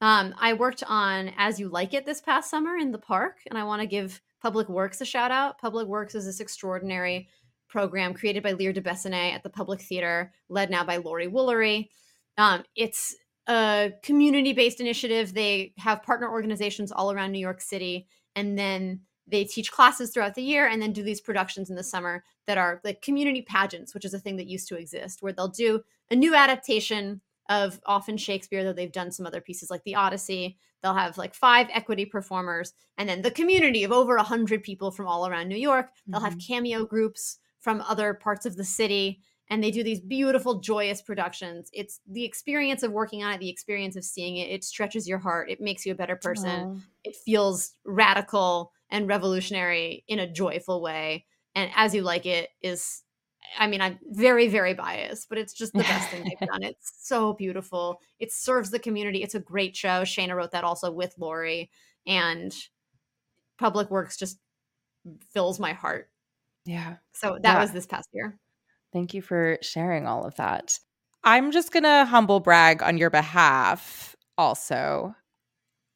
Um, I worked on As You Like It this past summer in the park, and I want to give Public Works a shout out. Public Works is this extraordinary program created by Lear de Bessonet at the Public Theater, led now by Laurie Woolery. Um, it's a community based initiative. They have partner organizations all around New York City, and then they teach classes throughout the year and then do these productions in the summer that are like community pageants, which is a thing that used to exist, where they'll do a new adaptation of often Shakespeare, though they've done some other pieces like the Odyssey. They'll have like five equity performers, and then the community of over a hundred people from all around New York. They'll have mm-hmm. cameo groups from other parts of the city, and they do these beautiful, joyous productions. It's the experience of working on it, the experience of seeing it. It stretches your heart. It makes you a better person Aw. it feels radical and revolutionary in a joyful way and as you like it is i mean i'm very very biased but it's just the best thing they've done it's so beautiful it serves the community it's a great show Shaina wrote that also with Laurie and public works just fills my heart Yeah. so that Yeah. was this past year Thank you for sharing all of that. I'm just going to humble brag on your behalf also.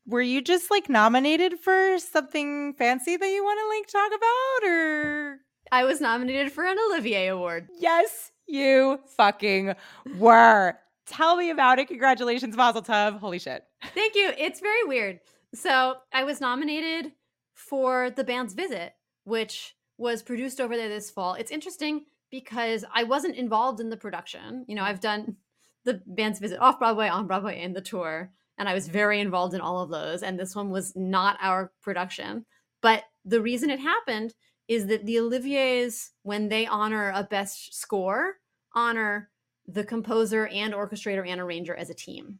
Were you just like nominated for something fancy that you want to like talk about or i was nominated for an olivier award Yes, you fucking were. Tell me about it. Congratulations, Mazel Tov. Holy shit. Thank you. It's very weird. So I was nominated for the band's visit, which was produced over there this fall. It's interesting because I wasn't involved in the production. You know, I've done the band's visit off Broadway, on Broadway, and the tour, and I was very involved in all of those. And this one was not our production. But the reason it happened is that the Olivier's, when they honor a best score, honor the composer and orchestrator and arranger as a team.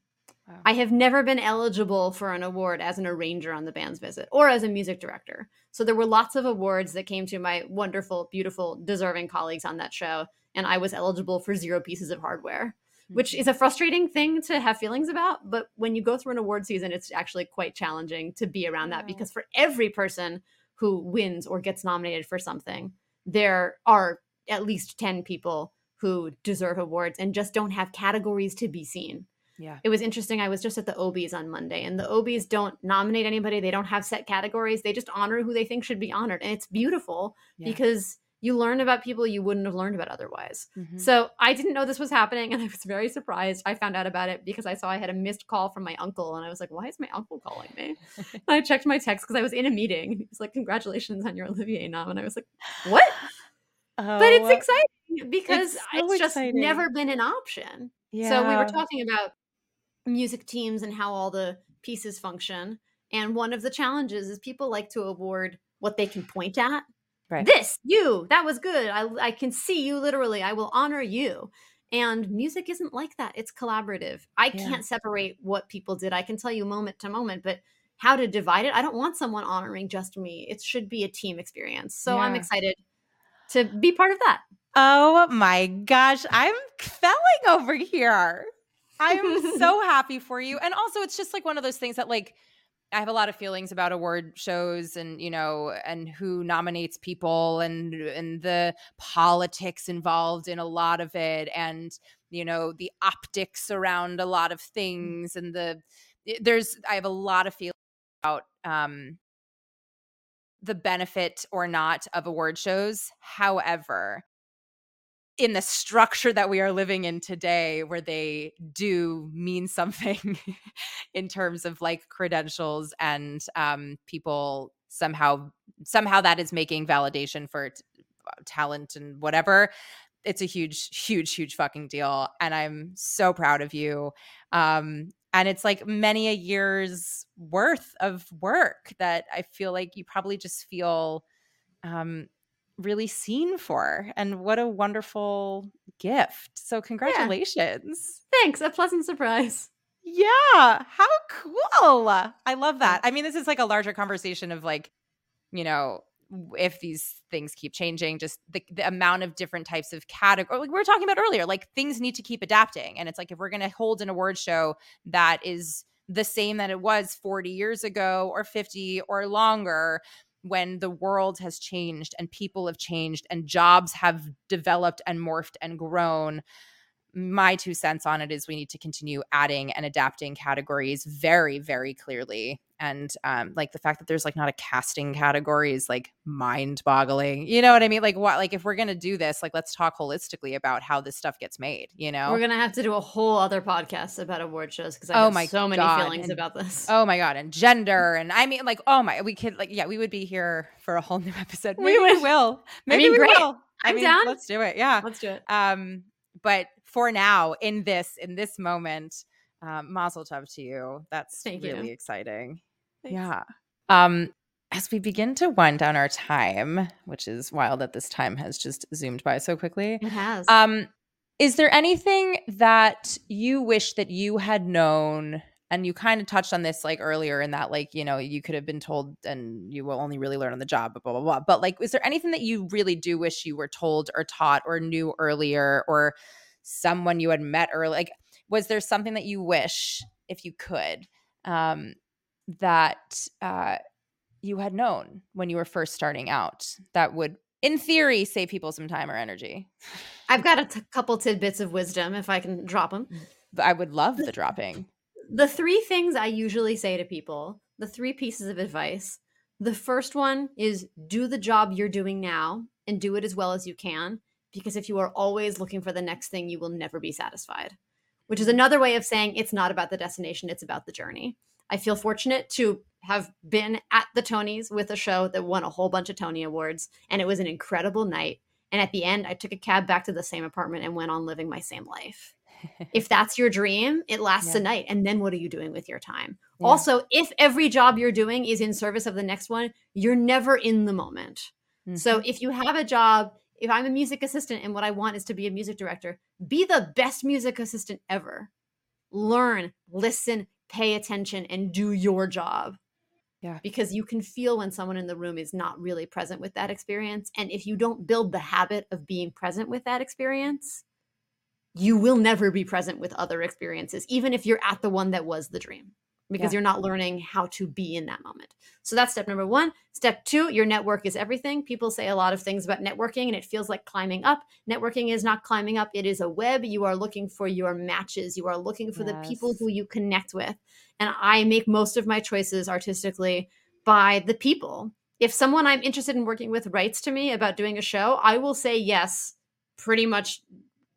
Wow. I have never been eligible for an award as an arranger on the band's visit or as a music director. So there were lots of awards that came to my wonderful, beautiful, deserving colleagues on that show. And I was eligible for zero pieces of hardware, which mm-hmm. is a frustrating thing to have feelings about. But when you go through an award season, it's actually quite challenging to be around that because for every person who wins or gets nominated for something, there are at least 10 people who deserve awards and just don't have categories to be seen. Yeah. It was interesting. I was just at the Obies on Monday, and the Obies don't nominate anybody. They don't have set categories. They just honor who they think should be honored. And it's beautiful yeah. because you learn about people you wouldn't have learned about otherwise. Mm-hmm. So I didn't know this was happening, and I was very surprised. I found out about it because I saw I had a missed call from my uncle, and I was like, "Why is my uncle calling me?" I checked my text because I was in a meeting. He was like, "Congratulations on your Olivier nom," and I was like, "What?" Oh, but it's exciting because it's, so it's just exciting. never been an option. Yeah. So we were talking about music teams and how all the pieces function. And one of the challenges is people like to award what they can point at. Right. This, you, that was good. I, I can see you literally. I will honor you. And music isn't like that. It's collaborative. I yeah. can't separate what people did. I can tell you moment to moment, but how to divide it, I don't want someone honoring just me. It should be a team experience. So yeah. I'm excited to be part of that. Oh my gosh. I'm felling over here. I'm so happy for you. And also, it's just like one of those things that, like, I have a lot of feelings about award shows and you know and who nominates people and and the politics involved in a lot of it and you know the optics around a lot of mm. things and the there's I have a lot of feelings about um the benefit or not of award shows however in the structure that we are living in today where they do mean something in terms of like credentials and um, people somehow somehow that is making validation for t- talent and whatever it's a huge huge huge fucking deal and i'm so proud of you. Um, and it's like many a year's worth of work that i feel like you probably just feel um, really seen for and what a wonderful gift. So congratulations. Yeah. thanks a pleasant surprise. Yeah how cool. I love that. I mean this is like a larger conversation of like you know if these things keep changing just the, the amount of different types of category like we were talking about earlier like things need to keep adapting and it's like if we're going to hold an award show that is the same that it was 40 years ago or 50 or longer when the world has changed and people have changed and jobs have developed and morphed and grown my two cents on it is we need to continue adding and adapting categories very very clearly and um, like the fact that there's like not a casting category is like mind boggling you know what i mean like what like if we're gonna do this like let's talk holistically about how this stuff gets made you know we're gonna have to do a whole other podcast about award shows because i oh have my so many feelings and, about this oh my god and gender and i mean like oh my we could like yeah we would be here for a whole new episode maybe we, we will maybe I mean, we great. will I'm I mean, down. Let's do it. Yeah. Let's do it. Um, but for now, in this in this moment, um, Mazel Tov to you. That's Thank really you. exciting. Thanks. Yeah. Um, as we begin to wind down our time, which is wild that this time has just zoomed by so quickly. It has. Um, is there anything that you wish that you had known? And you kind of touched on this like earlier in that, like, you know, you could have been told and you will only really learn on the job, blah, blah, blah. But like, is there anything that you really do wish you were told or taught or knew earlier or someone you had met or like was there something that you wish if you could um that uh you had known when you were first starting out that would in theory save people some time or energy? I've got a t- couple tidbits of wisdom if i can drop them i would love the dropping. the three things i usually say to people the three pieces of advice. The first one is do the job you're doing now and do it as well as you can because if you are always looking for the next thing, you will never be satisfied, which is another way of saying it's not about the destination, it's about the journey. I feel fortunate to have been at the Tonys with a show that won a whole bunch of Tony Awards, and it was an incredible night. And at the end, I took a cab back to the same apartment and went on living my same life. if that's your dream, it lasts yeah. a night. And then what are you doing with your time? Yeah. Also, if every job you're doing is in service of the next one, you're never in the moment. Mm-hmm. So if you have a job if I'm a music assistant and what I want is to be a music director, be the best music assistant ever. learn, listen, pay attention, and do your job. Yeah. Because you can feel when someone in the room is not really present with that experience. And if you don't build the habit of being present with that experience, you will never be present with other experiences, even if you're at the one that was the dream because yeah. you're not learning how to be in that moment. So that's step number one. Step two, your network is everything. People say a lot of things about networking and it feels like climbing up. Networking is not climbing up, it is a web. You are looking for your matches, you are looking for yes. the people who you connect with. And I make most of my choices artistically by the people. If someone I'm interested in working with writes to me about doing a show, I will say yes, pretty much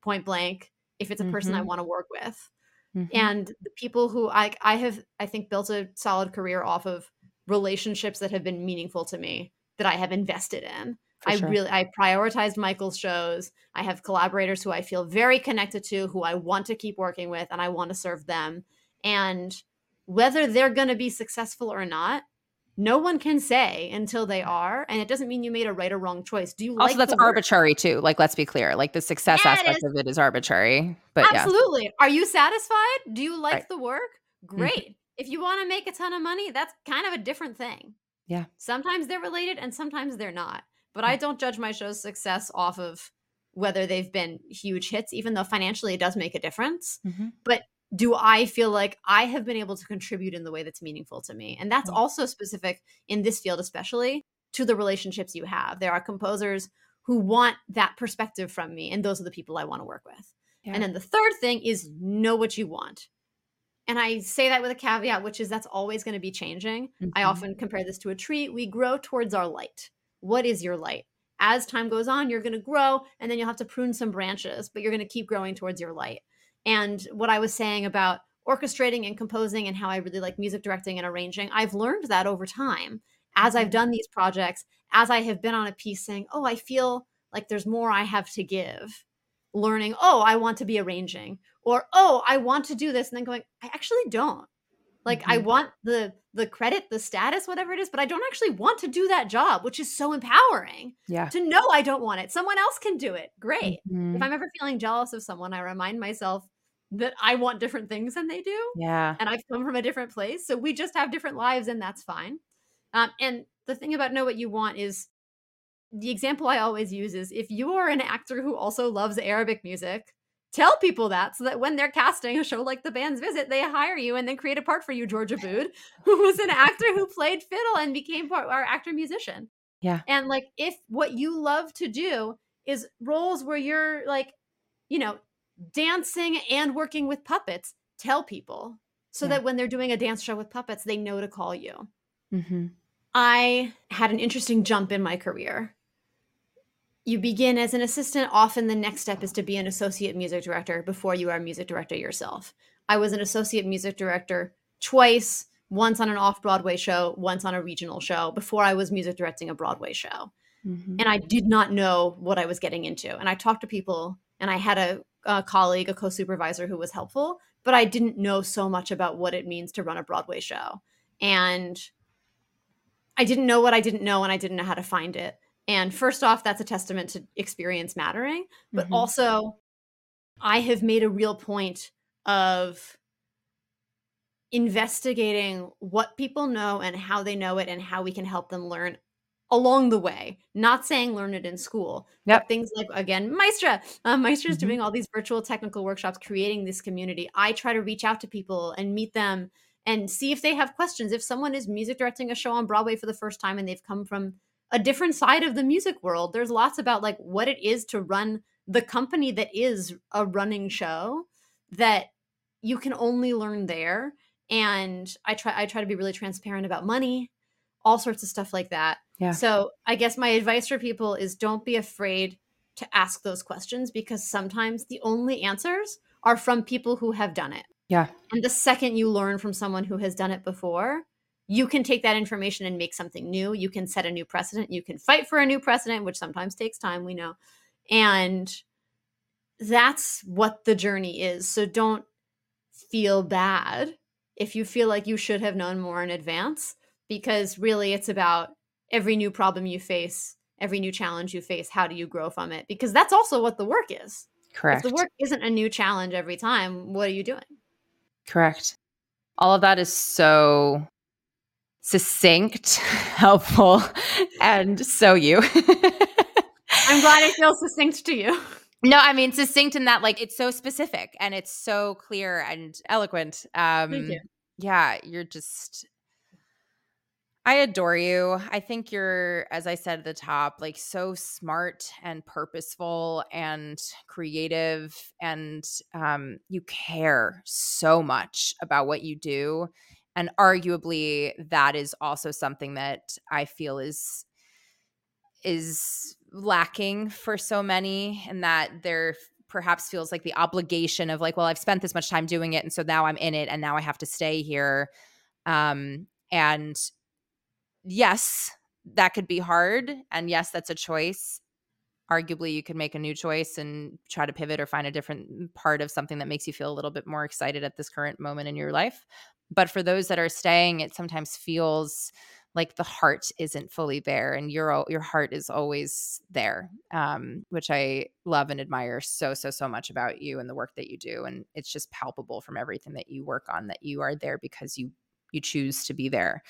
point blank, if it's a person mm-hmm. I want to work with. Mm-hmm. And the people who I I have I think built a solid career off of relationships that have been meaningful to me that I have invested in. For I sure. really I prioritized Michael's shows. I have collaborators who I feel very connected to, who I want to keep working with and I want to serve them. And whether they're going to be successful or not, no one can say until they are and it doesn't mean you made a right or wrong choice do you also like that's arbitrary too like let's be clear like the success yeah, aspect of it is arbitrary but absolutely yeah. are you satisfied do you like right. the work mm-hmm. great mm-hmm. if you want to make a ton of money that's kind of a different thing yeah sometimes they're related and sometimes they're not but mm-hmm. i don't judge my show's success off of whether they've been huge hits even though financially it does make a difference mm-hmm. but do I feel like I have been able to contribute in the way that's meaningful to me? And that's mm-hmm. also specific in this field, especially to the relationships you have. There are composers who want that perspective from me, and those are the people I want to work with. Yeah. And then the third thing is know what you want. And I say that with a caveat, which is that's always going to be changing. Mm-hmm. I often compare this to a tree. We grow towards our light. What is your light? As time goes on, you're going to grow, and then you'll have to prune some branches, but you're going to keep growing towards your light and what I was saying about orchestrating and composing and how I really like music directing and arranging, I've learned that over time as I've mm-hmm. done these projects, as I have been on a piece saying, oh, I feel like there's more I have to give. Learning, oh, I want to be arranging, or oh, I want to do this, and then going, I actually don't. Like mm-hmm. I want the the credit, the status, whatever it is, but I don't actually want to do that job, which is so empowering. Yeah. To know I don't want it. Someone else can do it. Great. Mm-hmm. If I'm ever feeling jealous of someone, I remind myself that I want different things than they do. Yeah. And I've come from a different place. So we just have different lives and that's fine. Um, and the thing about know what you want is the example I always use is if you are an actor who also loves Arabic music, tell people that so that when they're casting a show like The Band's Visit, they hire you and then create a part for you, George Abud, who was an actor who played fiddle and became part, our actor musician. Yeah. And like if what you love to do is roles where you're like, you know, dancing and working with puppets, tell people so yeah. that when they're doing a dance show with puppets, they know to call you. Mm-hmm. I had an interesting jump in my career. You begin as an assistant. Often the next step is to be an associate music director before you are a music director yourself. I was an associate music director twice, once on an off Broadway show, once on a regional show, before I was music directing a Broadway show. Mm-hmm. And I did not know what I was getting into. And I talked to people, and I had a a colleague, a co supervisor who was helpful, but I didn't know so much about what it means to run a Broadway show. And I didn't know what I didn't know, and I didn't know how to find it. And first off, that's a testament to experience mattering. But mm-hmm. also, I have made a real point of investigating what people know and how they know it and how we can help them learn along the way. Not saying learn it in school. Yep. things like again, Maestra. Uh, is mm-hmm. doing all these virtual technical workshops, creating this community. I try to reach out to people and meet them and see if they have questions. If someone is music directing a show on Broadway for the first time and they've come from a different side of the music world, there's lots about like what it is to run the company that is a running show that you can only learn there. And I try I try to be really transparent about money, all sorts of stuff like that yeah. So I guess my advice for people is don't be afraid to ask those questions because sometimes the only answers are from people who have done it. Yeah. And the second you learn from someone who has done it before, you can take that information and make something new. You can set a new precedent. You can fight for a new precedent, which sometimes takes time, we know. And that's what the journey is. So don't feel bad if you feel like you should have known more in advance, because really it's about every new problem you face, every new challenge you face, how do you grow from it? Because that's also what the work is. Correct. If the work isn't a new challenge every time, what are you doing? Correct. All of that is so succinct, helpful, and so you. I'm glad it feels succinct to you. No, I mean succinct in that like it's so specific and it's so clear and eloquent. Um Thank you. yeah, you're just I adore you. I think you're, as I said at the top, like so smart and purposeful and creative, and um, you care so much about what you do. And arguably, that is also something that I feel is is lacking for so many, and that there perhaps feels like the obligation of like, well, I've spent this much time doing it, and so now I'm in it, and now I have to stay here. Um, and yes, that could be hard. And yes, that's a choice. Arguably, you could make a new choice and try to pivot or find a different part of something that makes you feel a little bit more excited at this current moment in your life. But for those that are staying, it sometimes feels like the heart isn't fully there and your your heart is always there um, which i love and admire so so so much about you and the work that you do and it's just palpable from everything that you work on that you are there because you you choose to be there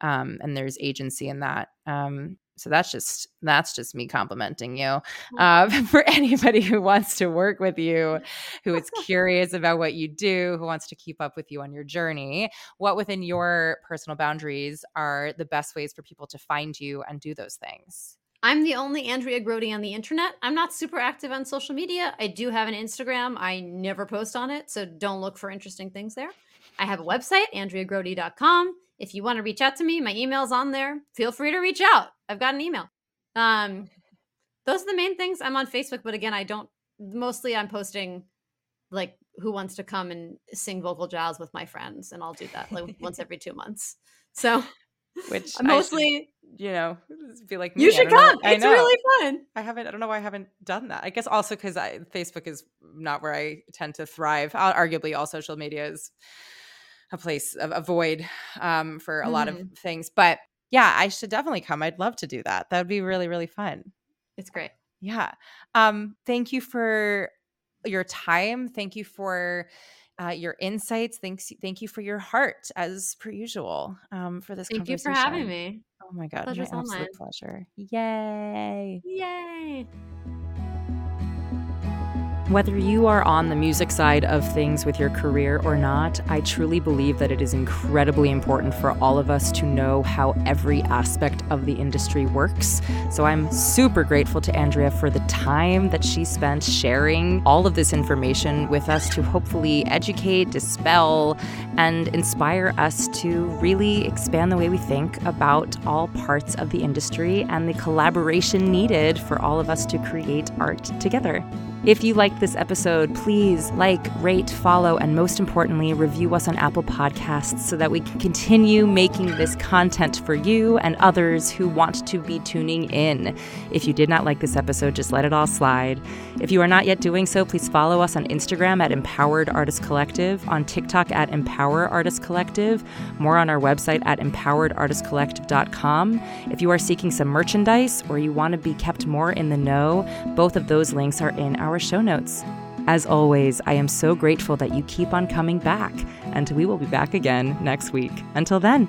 um, and there's agency in that um, so that's just that's just me complimenting you uh, for anybody who wants to work with you who is curious about what you do who wants to keep up with you on your journey what within your personal boundaries are the best ways for people to find you and do those things I'm the only Andrea Grody on the internet. I'm not super active on social media. I do have an Instagram. I never post on it, so don't look for interesting things there. I have a website, andreagrody.com. If you want to reach out to me, my email's on there. Feel free to reach out. I've got an email. Um, those are the main things. I'm on Facebook, but again, I don't. Mostly, I'm posting like who wants to come and sing vocal jazz with my friends, and I'll do that like once every two months. So, which mostly, should, you know, be like me. you should come. It's really fun. I haven't. I don't know why I haven't done that. I guess also because Facebook is not where I tend to thrive. arguably, all social media is a place of a void um, for a mm. lot of mm-hmm. things. But yeah, I should definitely come. I'd love to do that. That would be really, really fun. It's great. Yeah. Um, thank you for your time. Thank you for uh, your insights. Thanks. Thank you for your heart, as per usual, um, for this. Thank you for having me. Oh my god, Pleasure's my absolute pleasure. Yay! Yay! Whether you are on the music side of things with your career or not, I truly believe that it is incredibly important for all of us to know how every aspect of the industry works. So I'm super grateful to Andrea for the time that she spent sharing all of this information with us to hopefully educate, dispel, and inspire us to really expand the way we think about all parts of the industry and the collaboration needed for all of us to create art together. If you like this episode, please like, rate, follow, and most importantly, review us on Apple Podcasts so that we can continue making this content for you and others who want to be tuning in. If you did not like this episode, just let it all slide. If you are not yet doing so, please follow us on Instagram at Empowered Artist Collective, on TikTok at Empower Artist Collective, more on our website at empoweredartistcollective.com. If you are seeking some merchandise or you want to be kept more in the know, both of those links are in our our show notes. As always, I am so grateful that you keep on coming back, and we will be back again next week. Until then,